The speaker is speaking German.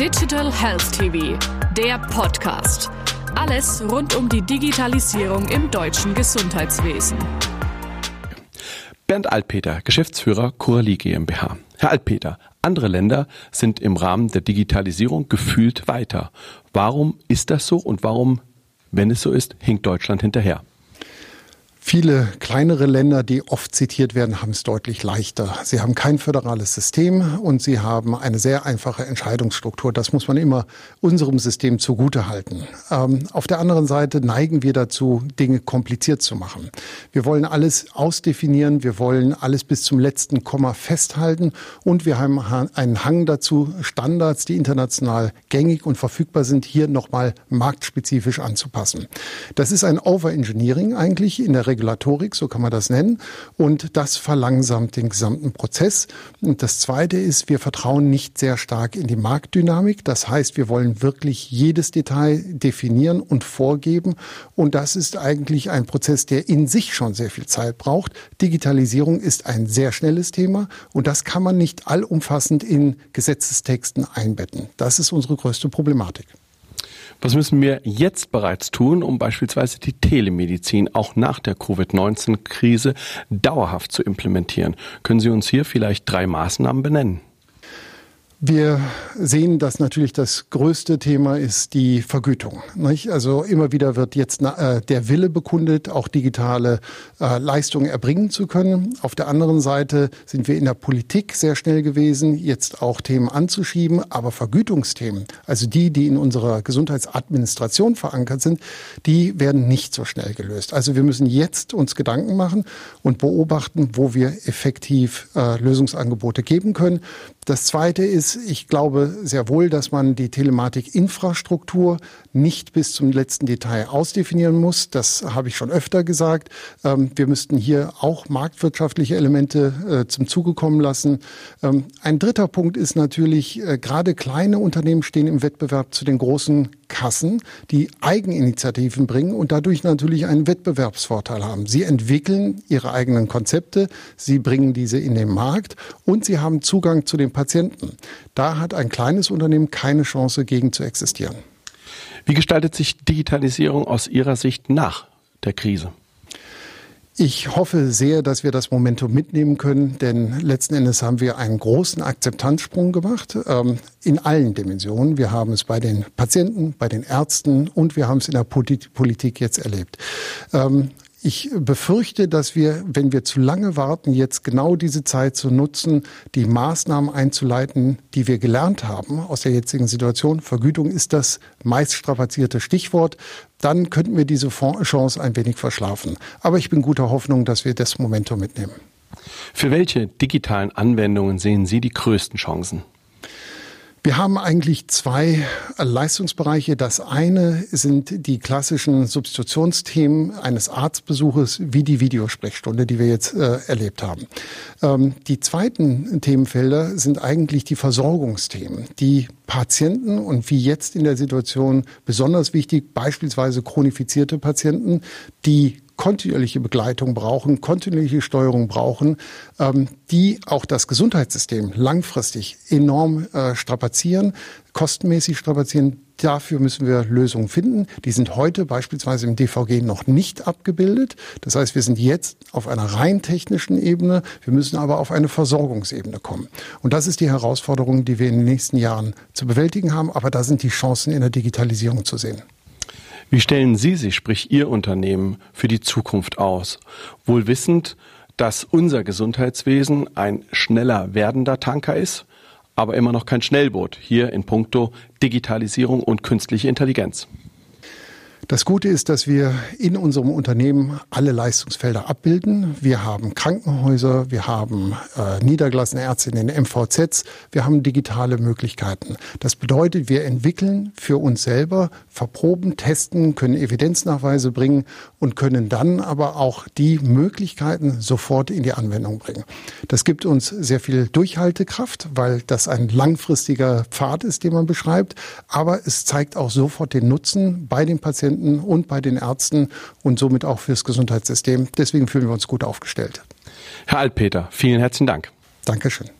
Digital Health TV, der Podcast. Alles rund um die Digitalisierung im deutschen Gesundheitswesen. Bernd Altpeter, Geschäftsführer Coralie GmbH. Herr Altpeter, andere Länder sind im Rahmen der Digitalisierung gefühlt weiter. Warum ist das so und warum, wenn es so ist, hinkt Deutschland hinterher? Viele kleinere Länder, die oft zitiert werden, haben es deutlich leichter. Sie haben kein föderales System und sie haben eine sehr einfache Entscheidungsstruktur. Das muss man immer unserem System zugutehalten. Ähm, auf der anderen Seite neigen wir dazu, Dinge kompliziert zu machen. Wir wollen alles ausdefinieren, wir wollen alles bis zum letzten Komma festhalten und wir haben einen Hang dazu, Standards, die international gängig und verfügbar sind, hier nochmal marktspezifisch anzupassen. Das ist ein Overengineering eigentlich in der Regulatorik, so kann man das nennen. Und das verlangsamt den gesamten Prozess. Und das Zweite ist, wir vertrauen nicht sehr stark in die Marktdynamik. Das heißt, wir wollen wirklich jedes Detail definieren und vorgeben. Und das ist eigentlich ein Prozess, der in sich schon sehr viel Zeit braucht. Digitalisierung ist ein sehr schnelles Thema und das kann man nicht allumfassend in Gesetzestexten einbetten. Das ist unsere größte Problematik. Was müssen wir jetzt bereits tun, um beispielsweise die Telemedizin auch nach der Covid-19-Krise dauerhaft zu implementieren? Können Sie uns hier vielleicht drei Maßnahmen benennen? Wir sehen, dass natürlich das größte Thema ist die Vergütung. Nicht? Also immer wieder wird jetzt äh, der Wille bekundet, auch digitale äh, Leistungen erbringen zu können. Auf der anderen Seite sind wir in der Politik sehr schnell gewesen, jetzt auch Themen anzuschieben, aber Vergütungsthemen, also die, die in unserer Gesundheitsadministration verankert sind, die werden nicht so schnell gelöst. Also wir müssen jetzt uns Gedanken machen und beobachten, wo wir effektiv äh, Lösungsangebote geben können. Das Zweite ist, ich glaube sehr wohl, dass man die Telematik-Infrastruktur nicht bis zum letzten Detail ausdefinieren muss. Das habe ich schon öfter gesagt. Ähm, wir müssten hier auch marktwirtschaftliche Elemente äh, zum Zuge kommen lassen. Ähm, ein dritter Punkt ist natürlich, äh, gerade kleine Unternehmen stehen im Wettbewerb zu den großen Kassen, die Eigeninitiativen bringen und dadurch natürlich einen Wettbewerbsvorteil haben. Sie entwickeln ihre eigenen Konzepte, sie bringen diese in den Markt und sie haben Zugang zu den Patienten. Da hat ein kleines Unternehmen keine Chance, gegen zu existieren. Wie gestaltet sich Digitalisierung aus Ihrer Sicht nach der Krise? Ich hoffe sehr, dass wir das Momentum mitnehmen können, denn letzten Endes haben wir einen großen Akzeptanzsprung gemacht ähm, in allen Dimensionen. Wir haben es bei den Patienten, bei den Ärzten und wir haben es in der Politik jetzt erlebt. Ähm, ich befürchte, dass wir, wenn wir zu lange warten, jetzt genau diese Zeit zu nutzen, die Maßnahmen einzuleiten, die wir gelernt haben aus der jetzigen Situation. Vergütung ist das meist strapazierte Stichwort. Dann könnten wir diese Chance ein wenig verschlafen. Aber ich bin guter Hoffnung, dass wir das Momentum mitnehmen. Für welche digitalen Anwendungen sehen Sie die größten Chancen? Wir haben eigentlich zwei Leistungsbereiche. Das eine sind die klassischen Substitutionsthemen eines Arztbesuches wie die Videosprechstunde, die wir jetzt äh, erlebt haben. Ähm, die zweiten Themenfelder sind eigentlich die Versorgungsthemen, die Patienten und wie jetzt in der Situation besonders wichtig, beispielsweise chronifizierte Patienten, die kontinuierliche Begleitung brauchen, kontinuierliche Steuerung brauchen, ähm, die auch das Gesundheitssystem langfristig enorm äh, strapazieren, kostenmäßig strapazieren. Dafür müssen wir Lösungen finden. Die sind heute beispielsweise im DVG noch nicht abgebildet. Das heißt, wir sind jetzt auf einer rein technischen Ebene. Wir müssen aber auf eine Versorgungsebene kommen. Und das ist die Herausforderung, die wir in den nächsten Jahren zu bewältigen haben. Aber da sind die Chancen in der Digitalisierung zu sehen. Wie stellen Sie sich, sprich Ihr Unternehmen, für die Zukunft aus? Wohl wissend, dass unser Gesundheitswesen ein schneller werdender Tanker ist, aber immer noch kein Schnellboot hier in puncto Digitalisierung und künstliche Intelligenz. Das Gute ist, dass wir in unserem Unternehmen alle Leistungsfelder abbilden. Wir haben Krankenhäuser, wir haben äh, niedergelassene Ärzte in den MVZs, wir haben digitale Möglichkeiten. Das bedeutet, wir entwickeln für uns selber, verproben, testen, können Evidenznachweise bringen und können dann aber auch die Möglichkeiten sofort in die Anwendung bringen. Das gibt uns sehr viel Durchhaltekraft, weil das ein langfristiger Pfad ist, den man beschreibt. Aber es zeigt auch sofort den Nutzen bei den Patienten Patienten und bei den Ärzten und somit auch fürs Gesundheitssystem. Deswegen fühlen wir uns gut aufgestellt. Herr Altpeter, vielen herzlichen Dank. Dankeschön.